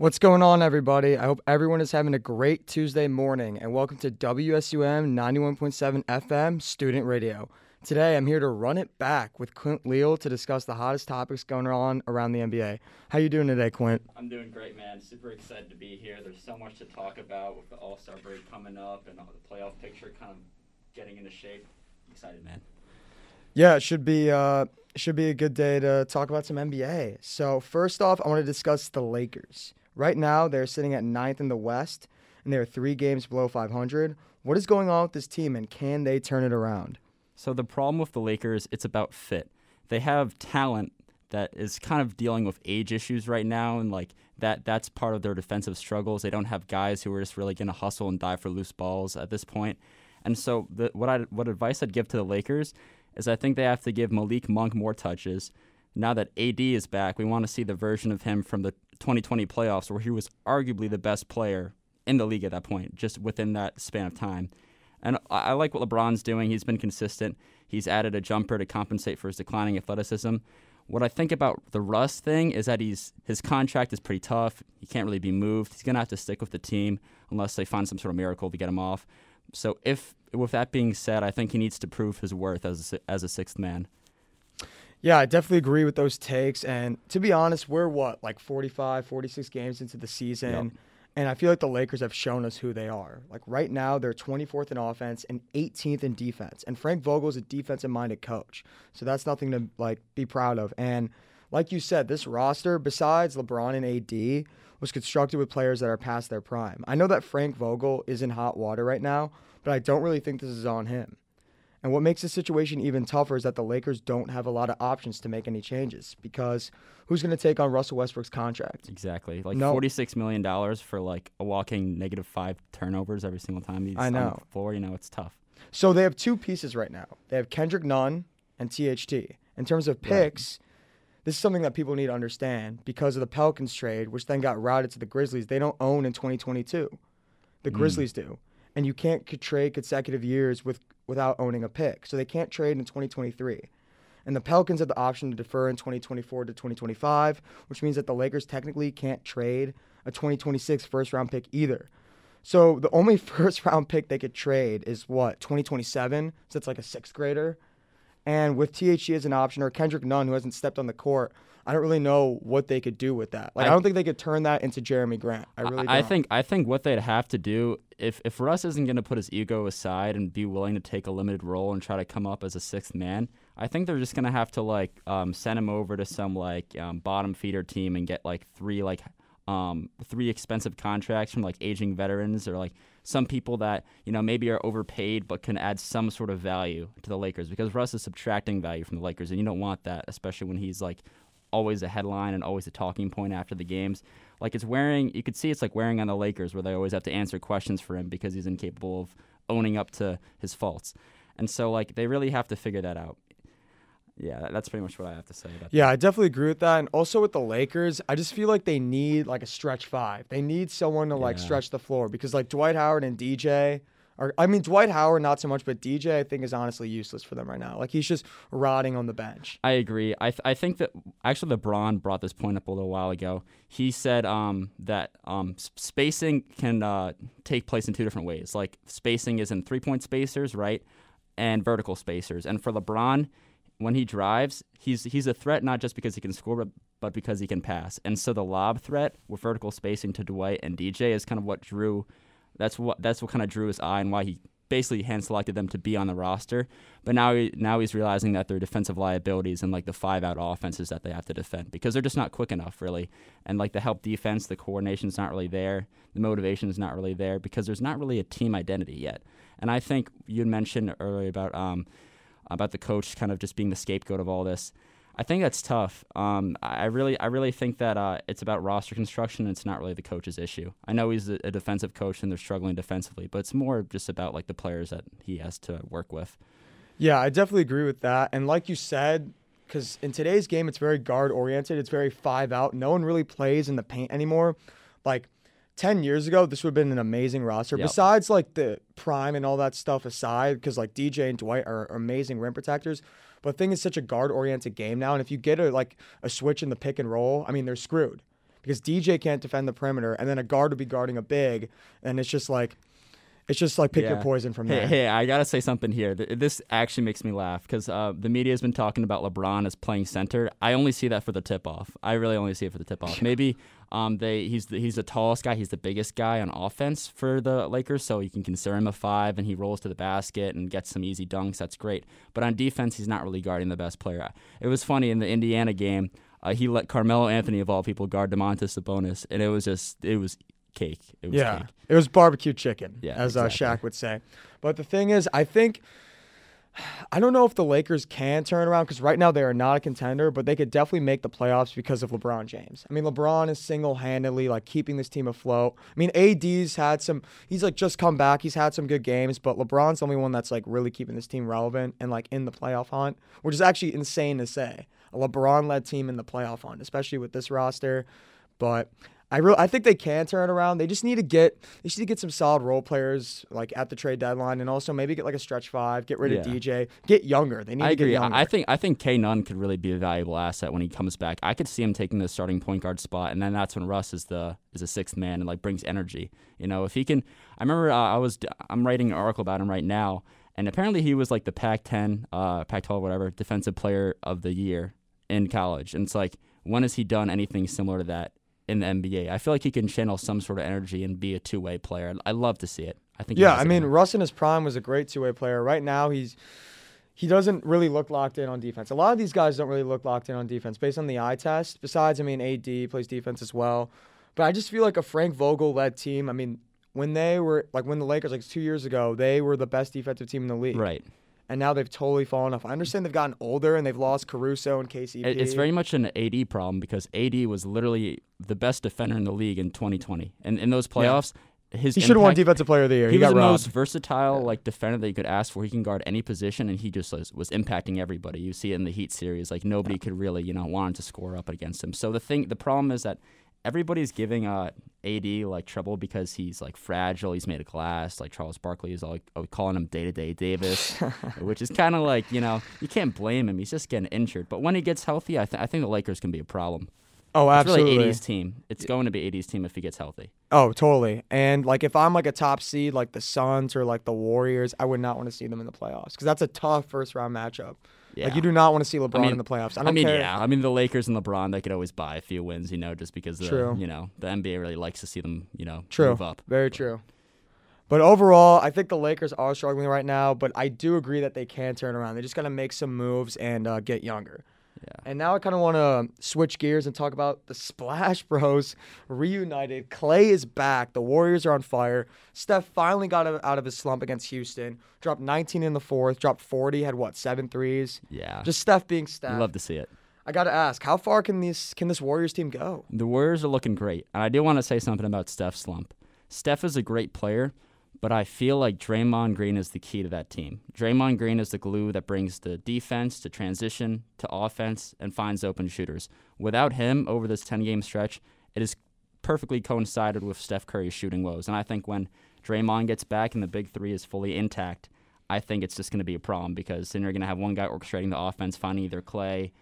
What's going on, everybody? I hope everyone is having a great Tuesday morning, and welcome to WSUM 91.7 FM Student Radio. Today, I'm here to run it back with Clint Leal to discuss the hottest topics going on around the NBA. How you doing today, Clint? I'm doing great, man. Super excited to be here. There's so much to talk about with the All Star break coming up and the playoff picture kind of getting into shape. excited, man. Yeah, it should be uh, should be a good day to talk about some NBA. So first off, I want to discuss the Lakers. Right now, they're sitting at ninth in the West, and they're three games below 500. What is going on with this team, and can they turn it around? So the problem with the Lakers, it's about fit. They have talent that is kind of dealing with age issues right now, and like that, that's part of their defensive struggles. They don't have guys who are just really going to hustle and die for loose balls at this point. And so, the, what I what advice I'd give to the Lakers is I think they have to give Malik Monk more touches. Now that AD is back, we want to see the version of him from the 2020 playoffs where he was arguably the best player in the league at that point, just within that span of time. And I, I like what LeBron's doing. He's been consistent. He's added a jumper to compensate for his declining athleticism. What I think about the Russ thing is that he's his contract is pretty tough. He can't really be moved. He's gonna have to stick with the team unless they find some sort of miracle to get him off. So if with that being said, I think he needs to prove his worth as a, as a sixth man. Yeah, I definitely agree with those takes. And to be honest, we're what, like 45, 46 games into the season. Yep. And I feel like the Lakers have shown us who they are. Like right now, they're 24th in offense and 18th in defense. And Frank Vogel is a defensive minded coach. So that's nothing to like be proud of. And like you said, this roster, besides LeBron and AD, was constructed with players that are past their prime. I know that Frank Vogel is in hot water right now, but I don't really think this is on him. And what makes the situation even tougher is that the Lakers don't have a lot of options to make any changes because who's going to take on Russell Westbrook's contract? Exactly. Like no. $46 million for like a walking negative five turnovers every single time he's I know. on the floor. You know, it's tough. So they have two pieces right now. They have Kendrick Nunn and THT. In terms of picks, right. this is something that people need to understand because of the Pelicans trade, which then got routed to the Grizzlies. They don't own in 2022. The mm. Grizzlies do and you can't trade consecutive years with without owning a pick. So they can't trade in 2023. And the Pelicans have the option to defer in 2024 to 2025, which means that the Lakers technically can't trade a 2026 first round pick either. So the only first round pick they could trade is what, 2027? So it's like a sixth grader. And with THT as an option or Kendrick Nunn, who hasn't stepped on the court, I don't really know what they could do with that. Like I, I don't think they could turn that into Jerami Grant. I really. I, I think I think what they'd have to do if if Russ isn't going to put his ego aside and be willing to take a limited role and try to come up as a sixth man, I think they're just going to have to like um, send him over to some like um, bottom feeder team and get like three like um, three expensive contracts from like aging veterans or like some people that you know maybe are overpaid but can add some sort of value to the Lakers because Russ is subtracting value from the Lakers and you don't want that especially when he's like always a headline and always a talking point after the games. Like it's wearing, you could see it's like wearing on the Lakers where they always have to answer questions for him because he's incapable of owning up to his faults. And so like they really have to figure that out. Yeah, that's pretty much what I have to say about Yeah, that. I definitely agree with that. And also with the Lakers, I just feel like they need like a stretch five. They need someone to like stretch the floor because like Dwight Howard and DJ, or I mean Dwight Howard not so much, but DJ I think is honestly useless for them right now. Like he's just rotting on the bench. I agree. I th- I think that actually LeBron brought this point up a little while ago. He said um, that um, spacing can uh, take place in two different ways. Like spacing is in three point spacers, right, and vertical spacers. And for LeBron, when he drives, he's he's a threat not just because he can score, but, but because he can pass. And so the lob threat with vertical spacing to Dwight and DJ is kind of what drew that's what that's what kind of drew his eye and why he basically hand selected them to be on the roster. But now he, now he's realizing that they're defensive liabilities and like the five out offenses that they have to defend because they're just not quick enough really. And like the help defense, the coordination is not really there, the motivation is not really there because there's not really a team identity yet. And I think you mentioned earlier about um, about the coach kind of just being the scapegoat of all this. I think that's tough. Um, I really, I really think that uh, it's about roster construction. it's not really the coach's issue. I know he's a, a, defensive coach and they're struggling defensively, but it's more just about like the players that he has to work with. Yeah, I definitely agree with that. And like you said, because in today's game, it's very guard oriented. It's very five out. No one really plays in the paint anymore. Like 10 years ago, this would have been an amazing roster. Yep. Besides, like, the prime and all that stuff aside, because, like, DJ and Dwight are amazing rim protectors. But thing is such a guard oriented game now. And if you get a, like, a switch in the pick and roll, I mean, they're screwed because DJ can't defend the perimeter, and then a guard would be guarding a big, and it's just like, it's just like pick your poison from Hey, there. hey, I gotta say something here. This actually makes me laugh because uh, the media has been talking about LeBron as playing center. I only see that for the tip off. I really only see it for the tip off. Maybe um, they he's the, he's the tallest guy. He's the biggest guy on offense for the Lakers, so you can consider him a five, and he rolls to the basket and gets some easy dunks. That's great. But on defense, he's not really guarding the best player. It was funny in the Indiana game. Uh, he let Carmelo Anthony of all people guard Domantas Sabonis, and it was just it was cake. It was Yeah, cake. it was barbecue chicken, Yeah, as uh. Shaq would say. But the thing is, I think I don't know if the Lakers can turn around because right now they are not a contender, but they could definitely make the playoffs because of LeBron James. I mean, LeBron is single-handedly like keeping this team afloat. I mean, AD's had some. He's like just come back. He's had some good games, but LeBron's the only one that's like really keeping this team relevant and like in the playoff hunt, which is actually insane to say. A LeBron-led team in the playoff hunt, especially with this roster. But I really, I think they can turn it around. They just need to get, they just need to get some solid role players like at the trade deadline, and also maybe get like a stretch five, get rid of DJ, get younger. They need I to agree. get younger. I I think I think K Nunn could really be a valuable asset when he comes back. I could see him taking the starting point guard spot, and then that's when Russ is the is a sixth man and like brings energy. You know, if he can, I remember uh, I was I'm writing an article about him right now, and apparently he was like the Pac-10, uh, Pac-12, whatever, defensive player of the year in college, and it's like when has he done anything similar to that? In the NBA, I feel like he can channel some sort of energy and be a two-way player. I love to see it. I think. yeah, I mean, him. Russ in his prime was a great two-way player. Right now, he's he doesn't really look locked in on defense. A lot of these guys don't really look locked in on defense based on the eye test. Besides, I mean, AD plays defense as well, but I just feel like a Frank Vogel-led team. I mean, when they were like when the Lakers like two years ago, they were the best defensive team in the league. right. And now they've totally fallen off. I understand they've gotten older and they've lost Caruso and KCP. It's very much an AD problem because AD was literally the best defender in the league in 2020, and in those playoffs, his He should have won Defensive Player of the Year. He, He, was got the robbed. most versatile like defender that you could ask for. He can guard any position, and he just was, was impacting everybody. You see it in the Heat series, like nobody could really you know want to score up against him. So the thing, the problem is that everybody's giving uh, AD like trouble because he's like fragile. He's made of glass. Like Charles Barkley is like uh, calling him day to day Davis, which is kind of like you know you can't blame him. He's just getting injured. But when he gets healthy, I, th- I think the Lakers can be a problem. oh, absolutely. It's really AD's team. It's going to be AD's team if he gets healthy. Oh, totally. And like if I'm like a top seed, like the Suns or like the Warriors, I would not want to see them in the playoffs because that's a tough first round matchup. Yeah. Like you do not want to see LeBron mean- in the playoffs. I I, mean, care. yeah. I mean, the Lakers and LeBron, they could always buy a few wins, you know, just because the, True. you know the NBA really likes to see them, you know, True. move up. Very true. But overall, I think the Lakers are struggling right now, but I do agree that they can turn around. They just got to make some moves and uh, get younger. Yeah. And now I kind of want to switch gears and talk about the Splash Bros reunited. Clay is back. The Warriors are on fire. Steph finally got out of his slump against Houston. Dropped 19 in the fourth. Dropped 40. Had what seven threes. Yeah. Just Steph being Steph. love to see it. I got to ask, how far can this can this Warriors team go? The Warriors are looking great. And I do want to say something about Steph's slump. Steph is a great player, but I feel like Draymond Green is the key to that team. Draymond Green is the glue that brings the defense to transition to offense and finds open shooters. Without him over this 10 game stretch, it has perfectly coincided with Steph Curry's shooting woes. And I think when Draymond gets back and the big three is fully intact, I think it's just going to be a problem because then you're going to have one guy orchestrating the offense, finding either Clay,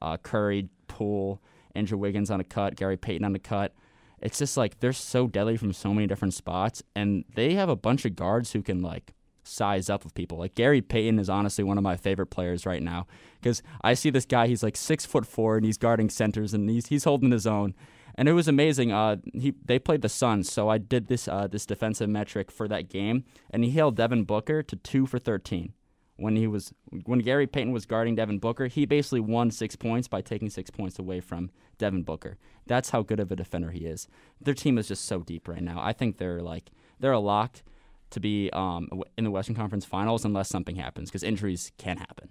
uh, Curry, Poole, Andrew Wiggins on a cut, Gary Payton on a cut. It's just like they're so deadly from so many different spots, and they have a bunch of guards who can like size up with people. Like Gary Payton is honestly one of my favorite players right now because I see this guy. He's like six foot four and he's guarding centers and he's he's holding his own. And it was amazing. Uh, he they played the Suns, so I did this uh, this defensive metric for that game, and he held Devin Booker to two for thirteen when he was when Gary Payton was guarding Devin Booker, he basically won six points by taking six points away from Devin Booker. That's how good of a defender he is. Their team is just so deep right now. I think they're like they're a lock to be um, in the Western Conference Finals unless something happens because injuries can happen.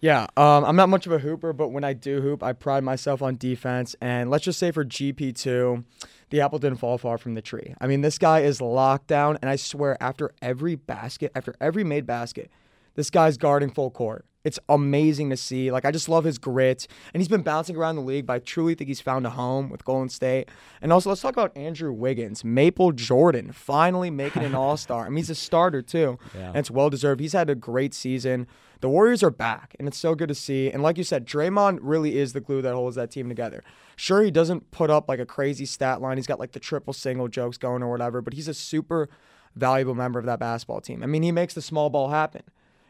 Yeah, um, I'm not much of a hooper, but when I do hoop, I pride myself on defense. And let's just say for GP2, the apple didn't fall far from the tree. I mean, this guy is locked down, and I swear, after every basket, after every made basket, this guy's guarding full court. It's amazing to see. Like I just love his grit, and he's been bouncing around the league. But I truly think he's found a home with Golden State. And also, let's talk about Andrew Wiggins, Maple Jordan, finally making an All Star. I mean, he's a starter too, Yeah. and it's well deserved. He's had a great season. The Warriors are back, and it's so good to see. And like you said, Draymond really is the glue that holds that team together. Sure, he doesn't put up like a crazy stat line. He's got like the triple single jokes going or whatever, but he's a super valuable member of that basketball team. I mean, he makes the small ball happen.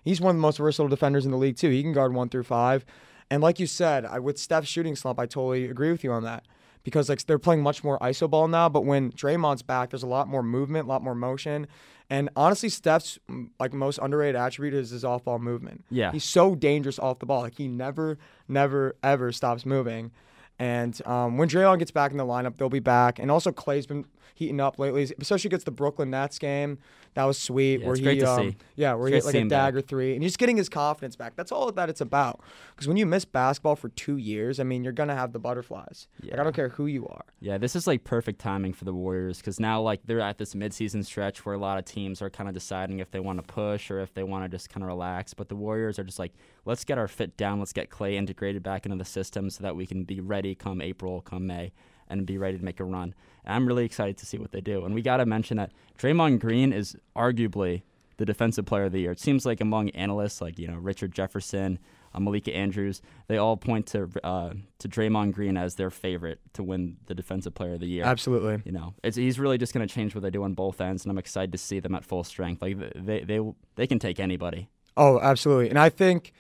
He's one of the most versatile defenders in the league too. He can guard one through five. And like you said, I, with Steph's shooting slump, I totally agree with you on that because like they're playing much more iso ball now. But when Draymond's back, there's a lot more movement, a lot more motion. And honestly, Steph's like most underrated attribute is his off ball movement. Yeah. he's so dangerous off the ball. Like he never, never, ever stops moving. And um, when Draymond gets back in the lineup, they'll be back. And also Clay's been heating up lately, especially against the Brooklyn Nets game. That was sweet. Yeah, where he, um, yeah, where It's he hit like a him back. dagger three, and he's getting his confidence back. That's all that it's about. Because when you miss basketball for two years, I mean, you're gonna have the butterflies. Like I don't care who you are. Yeah, this is like perfect timing for the Warriors because now like they're at this midseason stretch where a lot of teams are kind of deciding if they want to push or if they want to just kind of relax. But the Warriors are just like, let's get our fit down, let's get Clay integrated back into the system so that we can be ready come April, come May, and be ready to make a run. And I'm really excited to see what they do. And we got to mention that Draymond Green is arguably the defensive player of the year. It seems like among analysts like you know Richard Jefferson, uh, Malika Andrews, they all point to uh, to Draymond Green as their favorite to win the defensive player of the year. Absolutely. You know, it's, he's really just going to change what they do on both ends, and I'm excited to see them at full strength. Like they they they can take anybody. Oh, absolutely. And I think,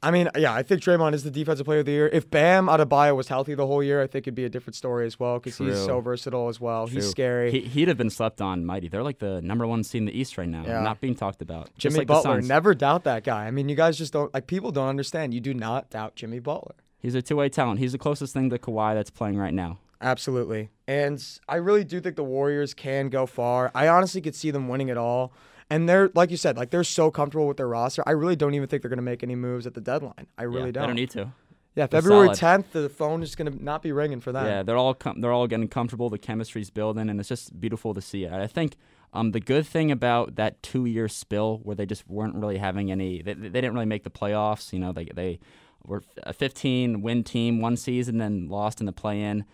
I mean, yeah, I think Draymond is the defensive player of the year. If Bam Adebayo was healthy the whole year, I think it'd be a different story as well because he's so versatile as well. He's scary. He, he'd have been slept on mighty. They're like the number one seed in the East right now, Yeah. not being talked about. Jimmy like Butler, Suns. never doubt that guy. I mean, you guys just don't like people don't understand. You do not doubt Jimmy Butler. He's a two-way talent. He's the closest thing to Kawhi that's playing right now. Absolutely. And I really do think the Warriors can go far. I honestly could see them winning it all. And they're like you said, like they're so comfortable with their roster. I really don't even think they're going to make any moves at the deadline. I really yeah, don't. They don't need to. yeah, They're February solid. 10th, the phone is going to not be ringing for that. Yeah, they're all com- they're all getting comfortable. The chemistry's building, and it's just beautiful to see. It. I think um, the good thing about that two year spill where they just weren't really having any, they, they didn't really make the playoffs. You know, they they were a 15 win team one season, then lost in the play in.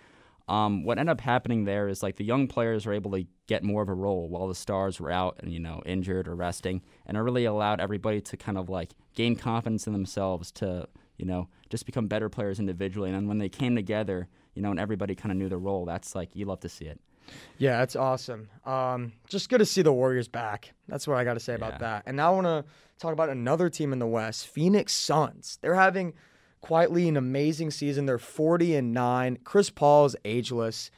Um, what ended up happening there is like the young players were able to get more of a role while the stars were out and you know injured or resting, and it really allowed everybody to kind of like gain confidence in themselves to you know just become better players individually. And then when they came together, you know, and everybody kind of knew their role, that's like you love to see it. Yeah, it's awesome. Um, just good to see the Warriors back. That's what I got to say about Yeah. that. And now I want to talk about another team in the West, Phoenix Suns. They're having quietly an amazing season. They're 40 and 9. Chris Paul is ageless.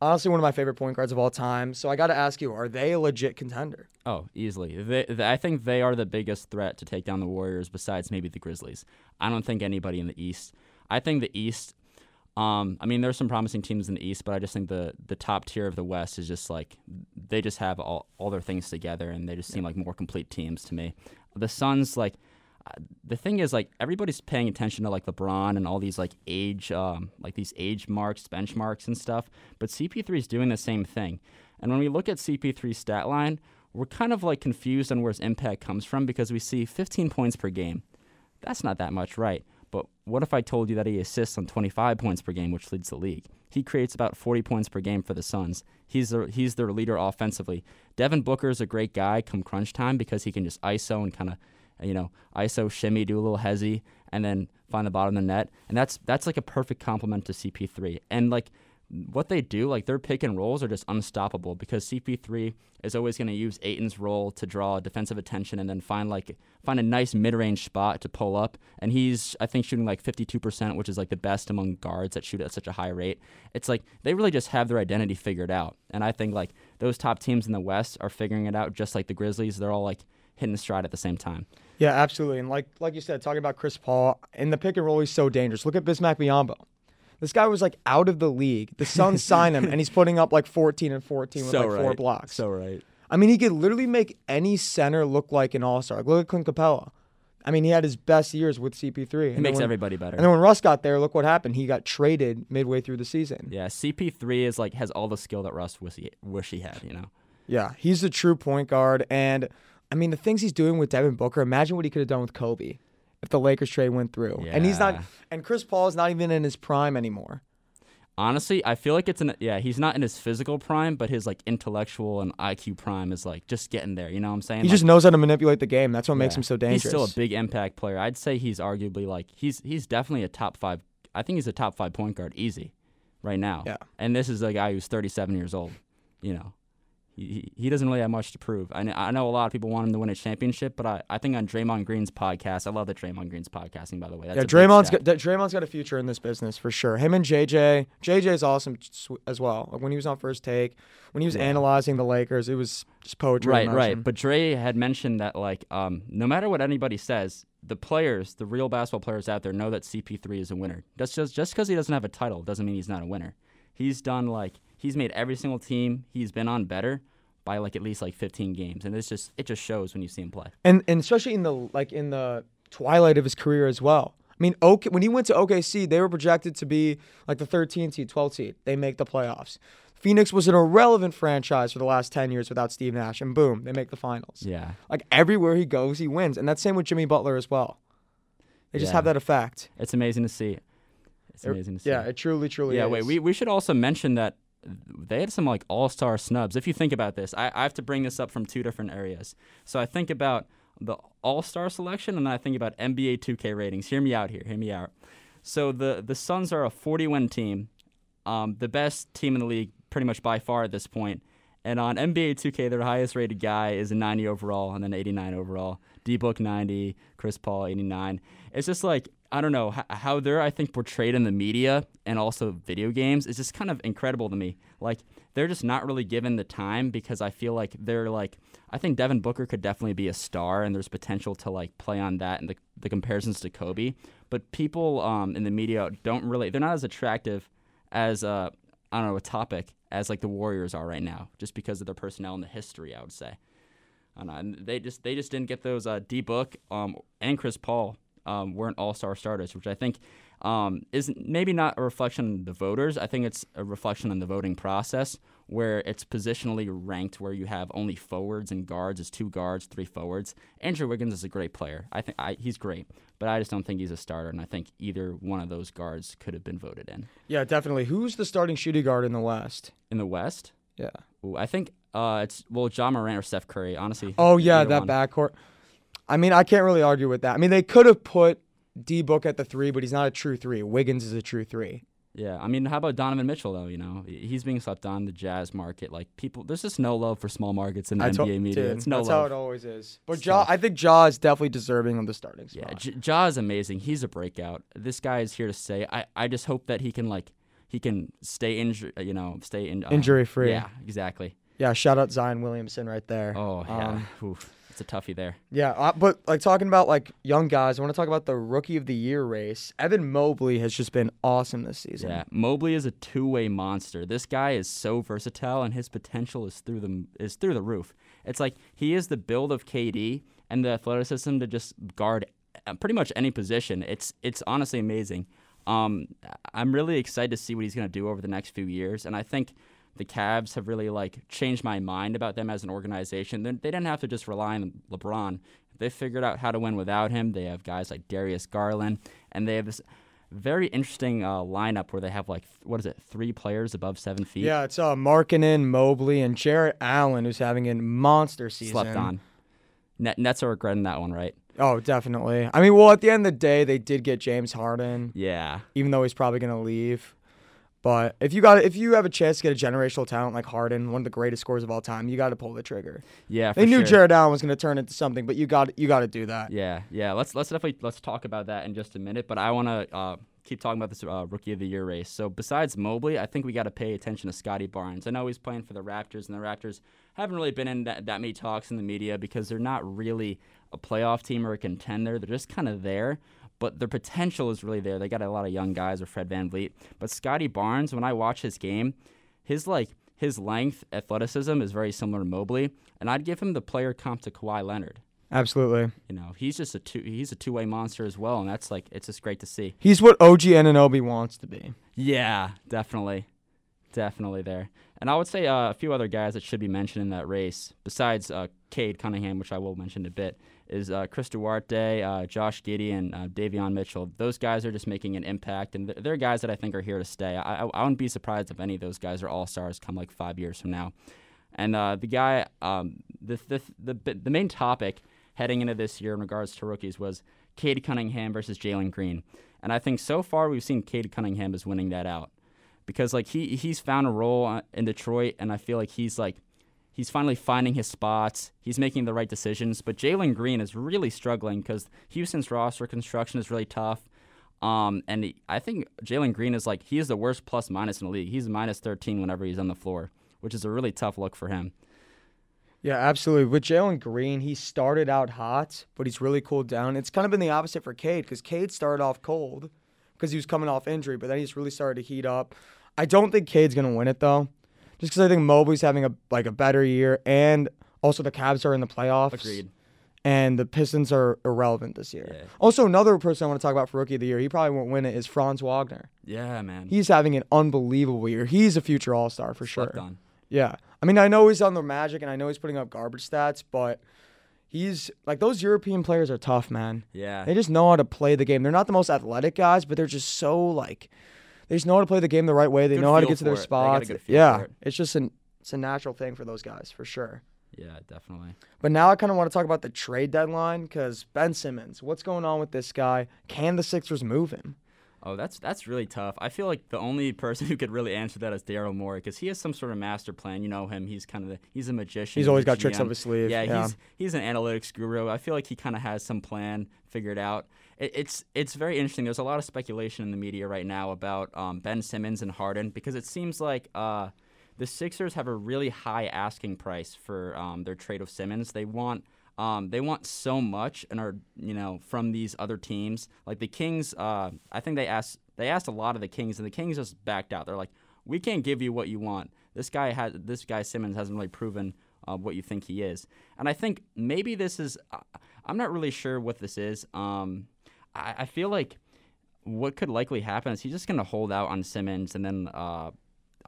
Honestly, one of my favorite point guards of all time. So I got to ask you, are they a legit contender? Oh, easily. They, they, I think they are the biggest threat to take down the Warriors, besides maybe the Grizzlies. I don't think anybody in the East. I think the East. Um, I mean, there's some promising teams in the East, but I just think the the top tier of the West is just like they just have all, all their things together, and they just seem like more complete teams to me. The Suns, like the thing is, like everybody's paying attention to like LeBron and all these like age, um, like these age marks, benchmarks, and stuff. But CP3 is doing the same thing. And when we look at CP3's stat line, we're kind of like confused on where his impact comes from because we see 15 points per game. That's not that much, right? But what if I told you that he assists on 25 points per game, which leads the league? He creates about 40 points per game for the Suns. He's their, he's their leader offensively. Devin Booker is a great guy come crunch time because he can just ISO and kind of, you know, ISO shimmy, do a little hezzy, and then find the bottom of the net. And that's that's like a perfect complement to CP3. And like what they do, like their pick and rolls are just unstoppable because CP3 is always going to use Ayton's roll to draw defensive attention and then find like find a nice mid-range spot to pull up. And he's I think shooting like 52%, which is like the best among guards that shoot at such a high rate. It's like they really just have their identity figured out. And I think like those top teams in the West are figuring it out just like the Grizzlies. They're all like hitting the stride at the same time. Yeah, absolutely. And like like you said, talking about Chris Paul in the pick and roll, he's so dangerous. Look at Bismack Biyombo. This guy was like out of the league. The Suns signed him, and he's putting up like 14 and 14 with like four blocks. So right. I mean, he could literally make any center look like an all star. Like, Look at Clint Capela. I mean, he had his best years with CP3. He makes everybody better. And then when Russ got there, look what happened. He got traded midway through the season. Yeah, CP3 is like has all the skill that Russ wish he, wish he had. You know. Yeah, he's a true point guard. And I mean, the things he's doing with Devin Booker, imagine what he could have done with Kobe. if the Lakers trade went through. And he's not and Chris Paul is not even in his prime anymore. Honestly, I feel like it's an yeah. He's not in his physical prime, but his like intellectual and IQ prime is like just getting there. You know what I'm saying? He Like, just knows how to manipulate the game. That's what makes him so dangerous. He's still a big impact player. I'd say he's arguably like he's he's definitely a top five. I think he's a top five point guard easy, right now. Yeah. And this is a guy who's 37 years old. You know, he, he doesn't really have much to prove. I know, I know a lot of people want him to win a championship, but I, I think on Draymond Green's podcast, I love the Draymond Green's podcasting. By the way, That's yeah, Draymond's got, Draymond's got a future in this business for sure. Him and JJ, JJ's awesome as well. Like when he was on first take, when he was Yeah. analyzing the Lakers, it was just poetry. Right, right. But Dre had mentioned that like um, no matter what anybody says, the players, the real basketball players out there, know that CP3 is a winner. That's just just because he doesn't have a title doesn't mean he's not a winner. He's done like he's made every single team he's been on better by like at least like 15 games, and it's just it just shows when you see him play. and and especially in the like in the twilight of his career as well. I mean, OK, when he went to OKC, they were projected to be like the 13 seed, 12 seed. They make the playoffs. Phoenix was an irrelevant franchise for the last 10 years without Steve Nash, and boom, they make the finals. Yeah, Like everywhere he goes, he wins, and that's same with Jimmy Butler as well. They just Yeah. have that effect. it's amazing to see. It's er, amazing to see. Yeah, it truly, truly yeah, is. wait, we, we should also mention that they had some like all star snubs. If you think about this, I, I have to bring this up from two different areas. So I think about the all star selection and then I think about NBA 2K ratings. Hear me out here. Hear me out. So the, the Suns are a 40 win team, um, the best team in the league pretty much by far at this point. And on NBA 2K, their highest rated guy is a 90 overall and then 89 overall. D Book 90, Chris Paul 89. It's just like, I don't know, how they're, I think, portrayed in the media and also video games is just kind of incredible to me. Like, they're just not really given the time because I feel like they're like, I think Devin Booker could definitely be a star and there's potential to like play on that and the, the comparisons to Kobe. But people um, in the media don't really, they're not as attractive as, uh, I don't know, a topic as like the Warriors are right now, just because of their personnel and the history, I would say. I don't know, and they just they just didn't get those uh, D Book um, and Chris Paul um, weren't all star starters, which I think um, is maybe not a reflection of the voters. I think it's a reflection on the voting process where it's positionally ranked where you have only forwards and guards as two guards, three forwards. Andrew Wiggins is a great player. I think I, he's great, but I just don't think he's a starter, and I think either one of those guards could have been voted in. Yeah, definitely. Who's the starting shooting guard in the West? In the West, Yeah. Ooh, I think uh, it's well Ja Morant or Steph Curry. Honestly. Oh yeah, that one. backcourt. I mean, I can't really argue with that. I mean, they could have put D Book at the three, but he's not a true three. Wiggins is a true three. Yeah, I mean, how about Donovan Mitchell though? You know, he's being slept on the Jazz market. Like people, there's just no love for small markets in the to- NBA media. dude, it's no that's love. how it always is. But Ja, I think Ja is definitely deserving of the starting yeah, spot. J- Ja is amazing. He's a breakout. This guy is here to stay. I, I just hope that he can like he can stay injured. You know, stay in, uh, Injury free. Yeah, exactly. Yeah, shout out Zion Williamson right there. Oh yeah, Um, A toughie there. Yeah, uh, but like talking about like young guys, I want to talk about the rookie of the year race. Evan Mobley has just been awesome this season. Yeah, Mobley is a two-way monster. This guy is so versatile, and his potential is through the is through the roof. It's like he is the build of KD and the athleticism to just guard uh, pretty much any position. It's it's honestly amazing. Um, I'm really excited to see what he's gonna do over the next few years, and I think the Cavs have really like changed my mind about them as an organization. They, they didn't have to just rely on LeBron. They figured out how to win without him. They have guys like Darius Garland, and they have this very interesting uh, lineup where they have like what is it, three players above seven feet. Yeah, it's uh, Markkanen, Mobley, and Jarrett Allen, who's having a monster season. slept on. Net, Nets are regretting that one, right? Oh, definitely. I mean, well, at the end of the day, they did get James Harden, Yeah, even though he's probably gonna leave. But if you got if you have a chance to get a generational talent like Harden, one of the greatest scorers of all time, you got to pull the trigger. yeah. For They knew sure. Jarrett Allen was gonna turn into something, but you got you got to do that. Yeah, yeah. Let's let's definitely let's talk about that in just a minute. But I want to uh, keep talking about this uh, rookie of the year race. So besides Mobley, I think we got to pay attention to Scottie Barnes. I know he's playing for the Raptors, and the Raptors haven't really been in that, that many talks in the media because they're not really a playoff team or a contender. They're just kind of there. But their potential is really there. They got a lot of young guys with Fred VanVleet. But Scottie Barnes, when I watch his game, his like his length, athleticism is very similar to Mobley, and I'd give him the player comp to Kawhi Leonard. Absolutely. You know, he's just a two he's a two way monster as well, and that's like it's just great to see. He's what OG Anunoby wants to be. Yeah, definitely, definitely there. And I would say uh, a few other guys that should be mentioned in that race, besides uh, Cade Cunningham, which I will mention in a bit, is uh, Chris Duarte, uh, Josh Giddey, and uh, Davion Mitchell. Those guys are just making an impact, and they're guys that I think are here to stay. I, I, I wouldn't be surprised if any of those guys are all stars come like five years from now. And uh, the guy, um, the, the, the, the main topic heading into this year in regards to rookies was Cade Cunningham versus Jalen Green. And I think so far we've seen Cade Cunningham is winning that out because like he he's found a role uh, in Detroit, and I feel like he's like he's finally finding his spots. He's making the right decisions. But Jalen Green is really struggling because Houston's roster construction is really tough. Um, and he, I think Jalen Green is like he is the worst plus minus in the league. He's minus 13 whenever he's on the floor, which is a really tough look for him. Yeah, absolutely. With Jalen Green, he started out hot, but he's really cooled down. It's kind of been the opposite for Cade because Cade started off cold because he was coming off injury, but then he's really started to heat up. I don't think Cade's gonna win it though, just because I think Mobley's having a like a better year, and also the Cavs are in the playoffs. Agreed. And the Pistons are irrelevant this year. Yeah. Also, another person I want to talk about for Rookie of the Year, he probably won't win it, is Franz Wagner. Yeah, man. He's having an unbelievable year. He's a future All Star for Slept sure. on. Yeah. I mean, I know he's on the Magic and I know he's putting up garbage stats, but he's like those European players are tough, man. Yeah. They just know how to play the game. They're not the most athletic guys, but they're just so like they just know how to play the game the right way. They Good know how to get to their it. They got a spots. Yeah. it. It's just an it's a natural thing for those guys for sure. Yeah, definitely. But now I kind of want to talk about the trade deadline because Ben Simmons, what's going on with this guy? Can the Sixers move him? Oh, that's that's really tough. I feel like the only person who could really answer that is Daryl Morey because he has some sort of master plan. You know him; he's kind of the, he's a magician. He's always got tricks up his sleeve. Yeah, Yeah. he's he's an analytics guru. I feel like he kind of has some plan figured out. It, it's it's very interesting. There's a lot of speculation in the media right now about um, Ben Simmons and Harden because it seems like uh, the Sixers have a really high asking price for um, their trade of Simmons. They want um, they want so much and are you know from these other teams like the Kings. Uh, I think they asked they asked a lot of the Kings and the Kings just backed out. They're like, we can't give you what you want. This guy has this guy Simmons hasn't really proven uh, what you think he is. And I think maybe this is. Uh, I'm not really sure what this is. Um, I, I feel like what could likely happen is he's just going to hold out on Simmons and then uh,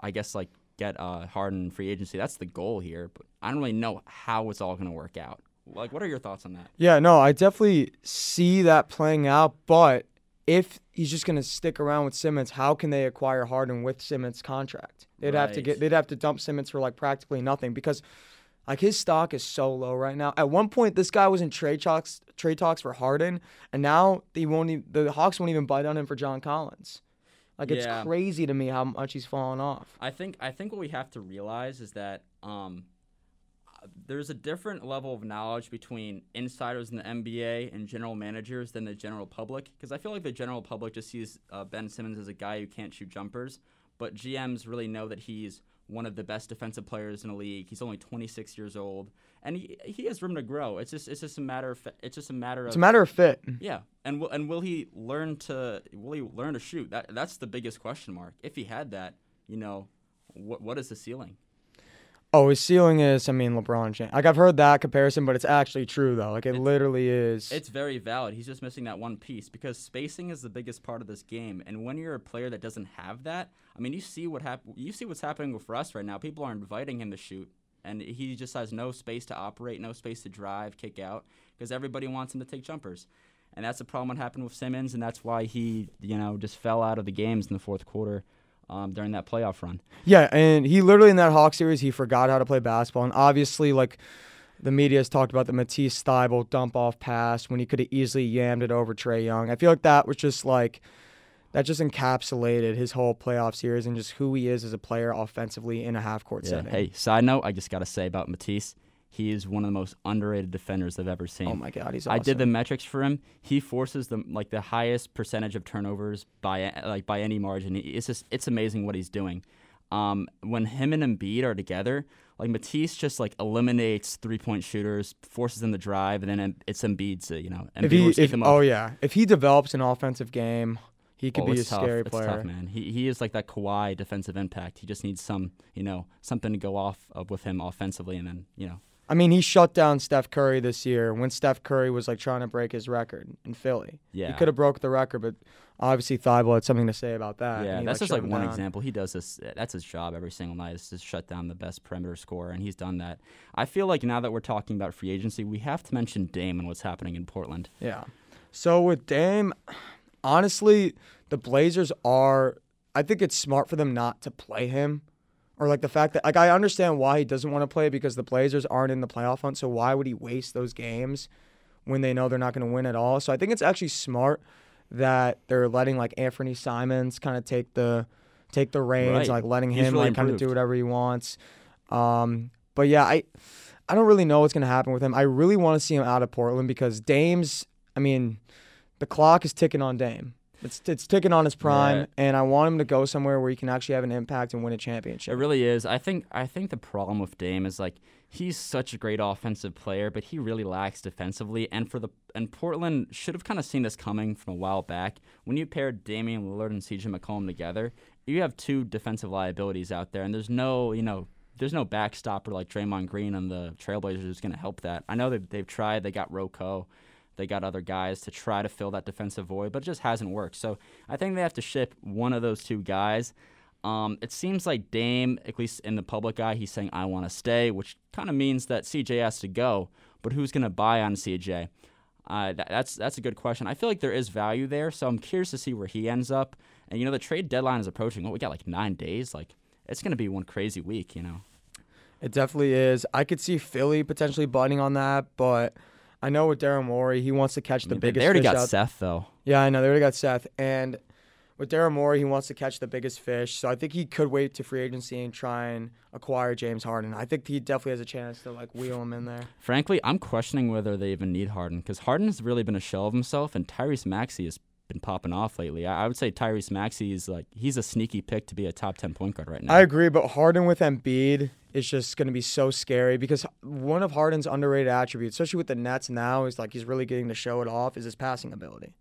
I guess like get uh, Harden free agency. That's the goal here, but I don't really know how it's all going to work out. Like, what are your thoughts on that? Yeah, no, I definitely see that playing out. But if he's just going to stick around with Simmons, how can they acquire Harden with Simmons' contract? They'd have to get, they'd have to dump Simmons for like practically nothing because, like, his stock is so low right now. At one point, this guy was in trade talks, trade talks for Harden, and now they won't. Even, the Hawks won't even bite on him for John Collins. Like, it's Yeah. crazy to me how much he's fallen off. I think I think what we have to realize is that um, there's a different level of knowledge between insiders in the NBA and general managers than the general public. Because I feel like the general public just sees uh, Ben Simmons as a guy who can't shoot jumpers, but GMs really know that he's one of the best defensive players in the league. He's only 26 years old, and he he has room to grow. It's just it's just a matter of it's just a matter It's of a matter of fit. yeah, and will and will he learn to will he learn to shoot? That that's the biggest question mark. If he had that, you know, what what is the ceiling? Oh, his ceiling is, I mean, LeBron James. Like, I've heard that comparison, but it's actually true, though. Like, it literally is. It's very valid. He's just missing that one piece because spacing is the biggest part of this game. And when you're a player that doesn't have that, I mean, you see what hap- You see what's happening with Russ right now. People are inviting him to shoot, and he just has no space to operate, no space to drive, kick out, because everybody wants him to take jumpers. And that's the problem that happened with Simmons, and that's why he, you know, just fell out of the games in the fourth quarter um, during that playoff run. Yeah, and he literally in that Hawk series he forgot how to play basketball, and obviously like the media has talked about the Matisse Thybulle dump off pass when he could have easily yammed it over Trae Young. I feel like that was just like that just encapsulated his whole playoff series and just who he is as a player offensively in a half court Yeah. setting. Hey, side note, I just got to say about Matisse, he is one of the most underrated defenders I've ever seen. oh my God, he's awesome. I did the metrics for him. He forces the like the highest percentage of turnovers by like by any margin. It's just it's amazing what he's doing. Um, when him and Embiid are together, like Matisse just like eliminates three point shooters, forces them to drive, and then it's Embiid's. Uh, you know, Embiid If he, if, oh yeah, if he develops an offensive game, he could Oh, be a tough. scary it's player. tough, man. He he is like that Kawhi defensive impact. He just needs some, you know, something to go off of with him offensively, and then you know. I mean, he shut down Steph Curry this year when Steph Curry was like trying to break his record in Philly. Yeah. He could have broke the record, but obviously Thybulle had something to say about that. Yeah, he, that's just like one down. example. He does this. That's his job every single night is to shut down the best perimeter scorer, and he's done that. I feel like now that we're talking about free agency, we have to mention Dame and what's happening in Portland. Yeah. So with Dame, honestly, the Blazers are. I think it's smart for them not to play him, or like the fact that like I understand why he doesn't want to play because the Blazers aren't in the playoff hunt. So why would he waste those games when they know they're not going to win at all? So I think it's actually smart that they're letting like Anthony Simons kind of take the take the reins, Right. like letting He's him really like kind of do whatever he wants. Um, but yeah, I I don't really know what's going to happen with him. I really want to see him out of Portland because Dame's. I mean, the clock is ticking on Dame. It's it's ticking on his prime, and I want him to go somewhere where he can actually have an impact and win a championship. It really is. I think. I think the problem with Dame is like he's such a great offensive player, but he really lacks defensively. And for the and Portland should have kind of seen this coming from a while back. When you pair Damian Lillard and CJ McCollum together, you have two defensive liabilities out there, and there's no you know. There's no backstopper like Draymond Green and the Trailblazers who's going to help that. I know they've, they've tried. They got Rocco. They got other guys to try to fill that defensive void, but it just hasn't worked. So I think they have to ship one of those two guys. Um, it seems like Dame, at least in the public eye, he's saying I want to stay, which kind of means that CJ has to go. But who's going to buy on CJ? Uh, that, that's that's a good question. I feel like there is value there, so I'm curious to see where he ends up. And you know, the trade deadline is approaching. What we got like nine days? Like it's going to be one crazy week. You know. It definitely is. I could see Philly potentially butting on that, but I know with Daryl Morey, he wants to catch the I mean, they- biggest. they already got out. Seth though. Yeah, I know they already got Seth, and with Daryl Morey, he wants to catch the biggest fish. So I think he could wait to free agency and try and acquire James Harden. I think he definitely has a chance to like wheel him in there. Frankly, I'm questioning whether they even need Harden because Harden's really been a shell of himself, and Tyrese Maxey has been popping off lately. I, I would say Tyrese Maxey is like he's a sneaky pick to be a top ten point guard right now. I agree, but Harden with Embiid is just going to be so scary because one of Harden's underrated attributes, especially with the Nets now, is like he's really getting to show it off is his passing ability.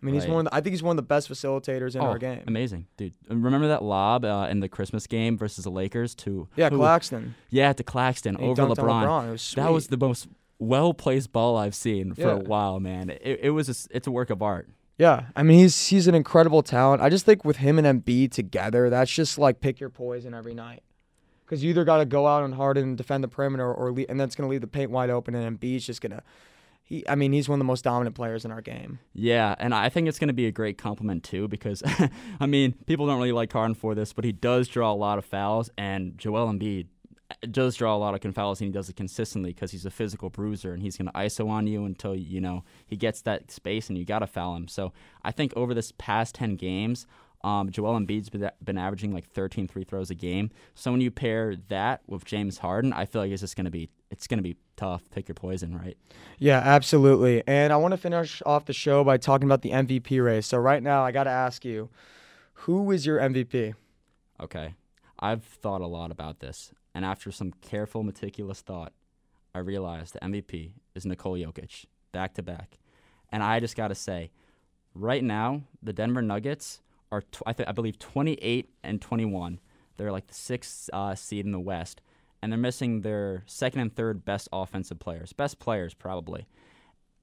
I mean, he's one. Of the, I think he's one of the best facilitators in oh, our game. amazing, dude! Remember that lob uh, in the Christmas game versus the Lakers to Yeah, who- Claxton. yeah to Claxton And over LeBron. LeBron. Was That was the most well placed ball I've seen for a while, man. It, it was a, it's a work of art. Yeah, I mean he's he's an incredible talent. I just think with him and Embiid together, that's just like pick your poison every night. Because you either got to go out on Harden and defend the perimeter, or le- and that's going to leave the paint wide open, and Embiid's just gonna. He, I mean, he's one of the most dominant players in our game. Yeah, and I think it's going to be a great compliment too because, I mean, people don't really like Harden for this, but he does draw a lot of fouls, and Joel Embiid does draw a lot of fouls, and he does it consistently because he's a physical bruiser, and he's going to ISO on you until you know he gets that space, and you got to foul him. So I think over this past ten games. Um, Joel Embiid's been, been averaging like 13 free throws a game. So when you pair that with James Harden, I feel like it's just going to be it's going to be tough. Pick your poison, right? Yeah, absolutely. And I want to finish off the show by talking about the MVP race. So right now, I got to ask you, who is your MVP? Okay. I've thought a lot about this, and after some careful, meticulous thought, I realized the MVP is Nikola Jokic, back to back. And I just got to say, right now, the Denver Nuggets are, tw- I, th- I believe, 28 and 21. They're like the sixth uh, seed in the West, and they're missing their second and third best offensive players, best players probably.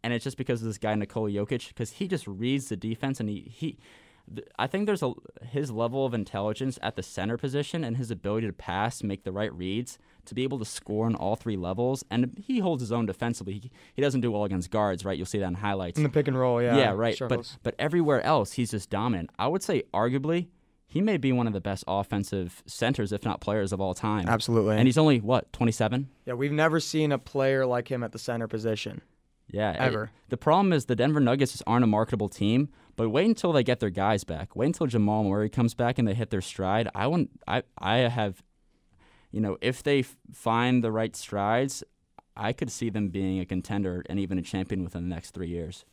And it's just because of this guy Nikola Jokic, because he just reads the defense, and he he. Th- I think there's a his level of intelligence at the center position and his ability to pass, make the right reads, to be able to score on all three levels, and he holds his own defensively. He, he doesn't do well against guards, right? You'll see that in highlights. In the pick and roll, yeah. Yeah, right. struggles. But but everywhere else, he's just dominant. I would say, arguably, he may be one of the best offensive centers, if not players, of all time. Absolutely. And he's only what 27. yeah, we've never seen a player like him at the center position. Yeah, it- Ever. the problem is the Denver Nuggets just aren't a marketable team. But wait until they get their guys back. Wait until Jamal Murray comes back and they hit their stride. I want. I I have, you know, if they f- find the right strides, I could see them being a contender and even a champion within the next three years.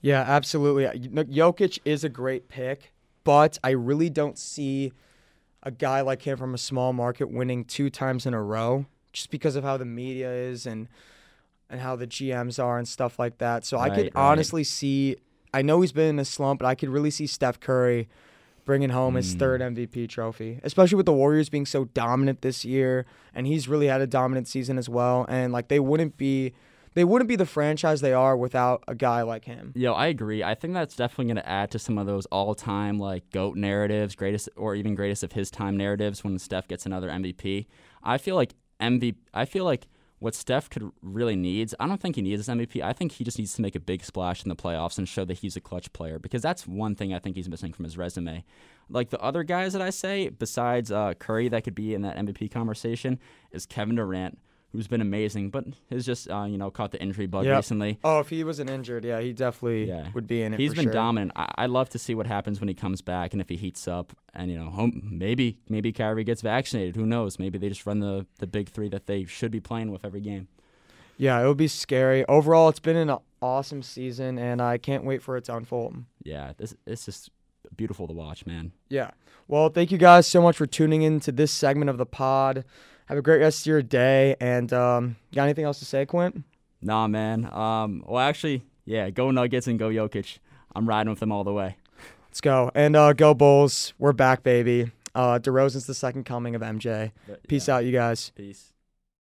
Yeah, absolutely. Jokic is a great pick, but I really don't see a guy like him from a small market winning two times in a row just because of how the media is and and how the GMs are and stuff like that. So I could right. honestly see I know he's been in a slump, but I could really see Steph Curry bringing home his Mm. third MVP trophy, especially with the Warriors being so dominant this year, and he's really had a dominant season as well. And like they wouldn't be, they wouldn't be the franchise they are without a guy like him. Yo, I agree. I think that's definitely going to add to some of those all-time like goat narratives, greatest or even greatest of his time narratives when Steph gets another MVP. I feel like MVP. I feel like what Steph could really needs. I don't think he needs this MVP. I think he just needs to make a big splash in the playoffs and show that he's a clutch player because that's one thing I think he's missing from his resume. Like the other guys that I say, besides uh, Curry, that could be in that MVP conversation, is Kevin Durant, who's been amazing, but has just uh, you know caught the injury bug Yep. recently. Oh, if he wasn't injured, yeah, he definitely Yeah. would be in it. He's been sure. dominant. I, I love to see what happens when he comes back and if he heats up. And you know, home, maybe maybe Kyrie gets vaccinated. Who knows? Maybe they just run the the big three that they should be playing with every game. Yeah, it would be scary. Overall, it's been an awesome season, and I can't wait for it to unfold. Yeah, this it's just beautiful to watch, man. Yeah. Well, thank you guys so much for tuning in to this segment of the pod. Have a great rest of your day. And um, got anything else to say, Quint? Nah, man. Um, well, actually, yeah, go Nuggets and go Jokic. I'm riding with them all the way. Let's go. And uh, go Bulls. We're back, baby. Uh, DeRozan's the second coming of MJ. But, Peace yeah, out, you guys. Peace.